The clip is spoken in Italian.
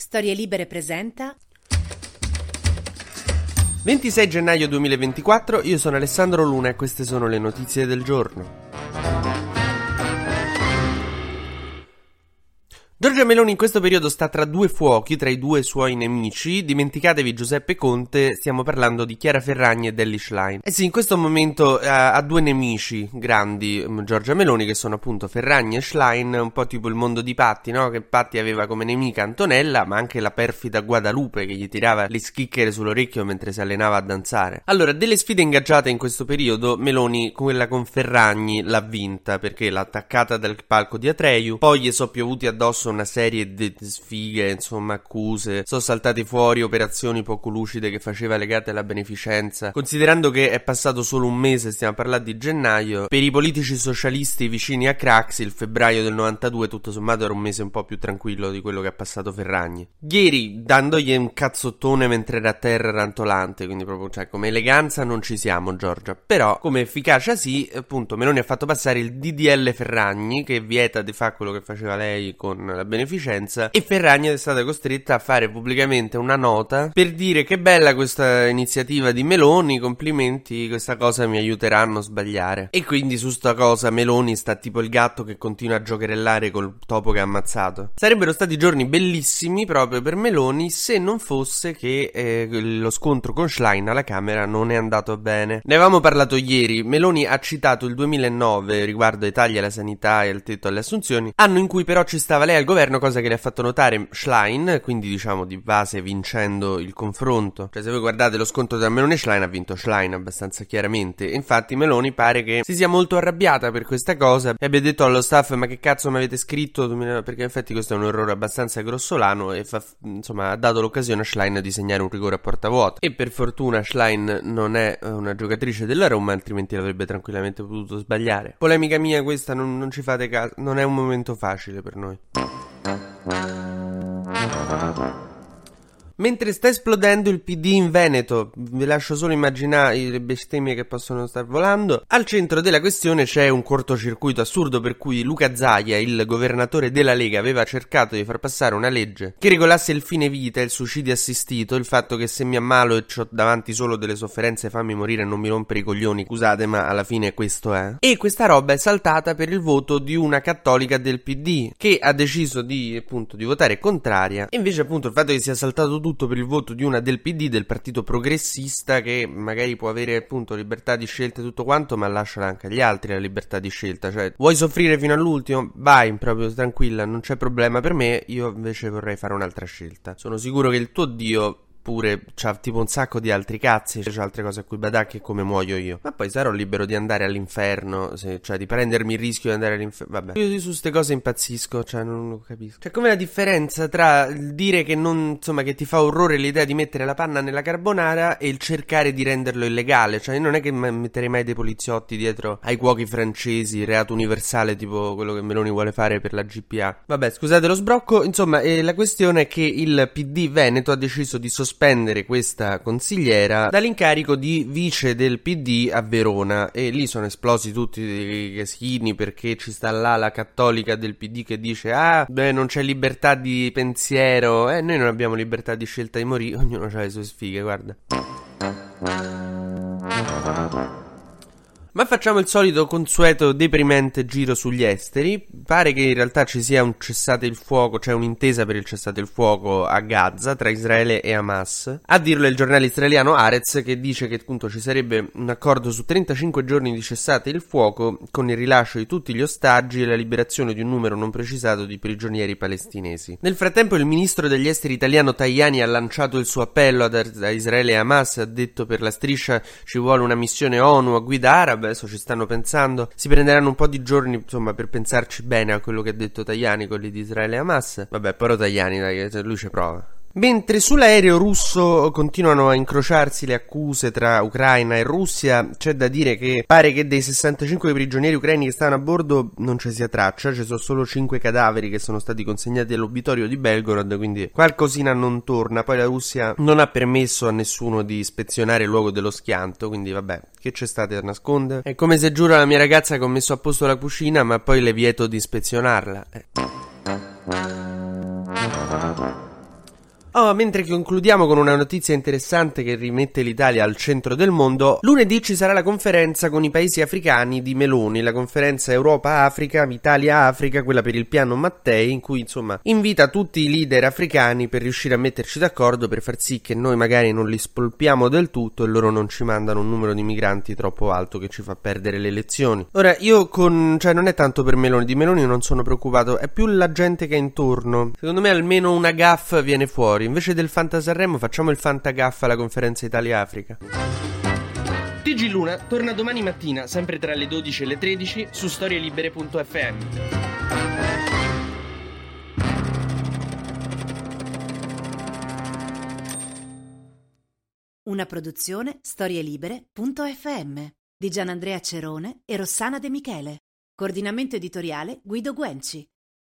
Storie Libere presenta 26 gennaio 2024, io sono Alessandro Luna e queste sono le notizie del giorno. Giorgia Meloni in questo periodo sta tra due fuochi, tra i due suoi nemici. Dimenticatevi Giuseppe Conte, stiamo parlando di Chiara Ferragni e Delli Schlein. Eh sì, in questo momento eh, ha due nemici grandi, mm, Giorgia Meloni, che sono appunto Ferragni e Schlein, un po' tipo il mondo di Patti, no? Che Patti aveva come nemica Antonella, ma anche la perfida Guadalupe che gli tirava le schicchere sull'orecchio mentre si allenava a danzare. Allora, delle sfide ingaggiate in questo periodo, Meloni, quella con Ferragni, l'ha vinta perché l'ha attaccata dal palco di Atreyu, poi gli sono piovuti addosso una serie di sfighe, insomma, accuse. Sono saltate fuori operazioni poco lucide che faceva legate alla beneficenza. Considerando che è passato solo un mese, stiamo parlando di gennaio, per i politici socialisti vicini a Craxi, il febbraio del 92, tutto sommato era un mese un po' più tranquillo di quello che ha passato Ferragni. Ieri, dandogli un cazzottone mentre era a terra rantolante, quindi proprio, cioè, come eleganza non ci siamo, Giorgia. Però, come efficacia sì, appunto, Meloni ha fatto passare il DDL Ferragni, che vieta di fare quello che faceva lei con la beneficenza e Ferragni è stata costretta a fare pubblicamente una nota per dire che bella questa iniziativa di Meloni, complimenti, questa cosa mi aiuterà a non sbagliare. E quindi su sta cosa Meloni sta tipo il gatto che continua a giocherellare col topo che ha ammazzato. Sarebbero stati giorni bellissimi proprio per Meloni se non fosse che eh, lo scontro con Schlein alla Camera non è andato bene. Ne avevamo parlato ieri, Meloni ha citato il 2009 riguardo ai tagli alla sanità e al tetto alle assunzioni, anno in cui però ci stava lei al governo, cosa che le ha fatto notare Schlein, quindi diciamo di base vincendo il confronto. Cioè se voi guardate lo scontro tra Meloni e Schlein ha vinto Schlein abbastanza chiaramente. Infatti Meloni pare che si sia molto arrabbiata per questa cosa e abbia detto allo staff ma che cazzo mi avete scritto? Perché in effetti questo è un errore abbastanza grossolano e fa, insomma ha dato l'occasione a Schlein di segnare un rigore a porta vuota. E per fortuna Schlein non è una giocatrice della Roma, altrimenti l'avrebbe tranquillamente potuto sbagliare. Polemica mia questa, non, non ci fate caso, non è un momento facile per noi. Thank you. Mentre sta esplodendo il PD in Veneto, vi lascio solo immaginare le bestemmie che possono star volando. Al centro della questione c'è un cortocircuito assurdo per cui Luca Zaia, il governatore della Lega, aveva cercato di far passare una legge che regolasse il fine vita il suicidio assistito, il fatto che se mi ammalo e ho davanti solo delle sofferenze fammi morire e non mi rompere i coglioni, scusate ma alla fine questo è. E questa roba è saltata per il voto di una cattolica del PD che ha deciso di appunto di votare contraria e invece appunto il fatto che sia saltato tutto tutto per il voto di una del PD, del partito progressista, che magari può avere appunto libertà di scelta e tutto quanto, ma lascia anche agli altri la libertà di scelta. Cioè, vuoi soffrire fino all'ultimo? Vai, proprio tranquilla, non c'è problema per me. Io invece vorrei fare un'altra scelta. Sono sicuro che il tuo Dio Oppure c'ha tipo un sacco di altri cazzi, c'è altre cose a cui badacchi come muoio io. Ma poi sarò libero di andare all'inferno, se, cioè di prendermi il rischio di andare all'inferno. Vabbè, io su queste cose impazzisco, cioè non lo capisco. Cioè, come la differenza tra il dire che non, insomma, che ti fa orrore l'idea di mettere la panna nella carbonara e il cercare di renderlo illegale. Cioè, non è che metterei mai dei poliziotti dietro ai cuochi francesi, reato universale, tipo quello che Meloni vuole fare per la GPA. Vabbè, scusate lo sbrocco. Insomma, eh, la questione è che il PD Veneto ha deciso di sospendere sospendere questa consigliera dall'incarico di vice del PD a Verona. E lì sono esplosi tutti i casini perché ci sta là la cattolica del PD che dice ah beh non c'è libertà di pensiero. Eh noi non abbiamo libertà di scelta di morire ognuno ha le sue sfighe guarda ma facciamo il solito consueto deprimente giro sugli esteri. Pare che in realtà ci sia un cessate il fuoco, cioè un'intesa per il cessate il fuoco a Gaza tra Israele e Hamas. A dirlo è il giornale israeliano Arez che dice che appunto ci sarebbe un accordo su 35 giorni di cessate il fuoco con il rilascio di tutti gli ostaggi e la liberazione di un numero non precisato di prigionieri palestinesi. Nel frattempo il ministro degli esteri italiano Tajani ha lanciato il suo appello ad, Israele e Hamas, ha detto per la striscia ci vuole una missione ONU a guida araba adesso ci stanno pensando. Si prenderanno un po' di giorni, insomma, per pensarci bene a quello che ha detto Tajani, quelli di Israele e Hamas. Vabbè, però Tajani, dai, lui ci prova. Mentre sull'aereo russo continuano a incrociarsi le accuse tra Ucraina e Russia, c'è da dire che pare che dei 65 prigionieri ucraini che stavano a bordo non ci sia traccia, ci sono solo 5 cadaveri che sono stati consegnati all'obitorio di Belgorod, quindi qualcosina non torna. Poi la Russia non ha permesso a nessuno di ispezionare il luogo dello schianto, quindi vabbè, che c'è state a nascondere? È come se giuro alla mia ragazza che ho messo a posto la cucina, ma poi le vieto di ispezionarla. Eh. Oh, mentre concludiamo con una notizia interessante che rimette l'Italia al centro del mondo, lunedì ci sarà la conferenza con i paesi africani di Meloni, la conferenza Europa-Africa, Italia-Africa, quella per il piano Mattei, in cui insomma invita tutti i leader africani per riuscire a metterci d'accordo per far sì che noi magari non li spolpiamo del tutto e loro non ci mandano un numero di migranti troppo alto che ci fa perdere le elezioni. Ora, io con... cioè non è tanto per Meloni, di Meloni non sono preoccupato, è più la gente che è intorno. Secondo me almeno una gaff viene fuori fuori. Invece del Fanta Sanremo facciamo il Fanta Gaffa alla conferenza Italia-Africa. TG Luna torna domani mattina, sempre tra le 12 e le 13, su storielibere.fm. Una produzione storielibere.fm di Gianandrea Cerone e Rossana De Michele. Coordinamento editoriale Guido Guenci.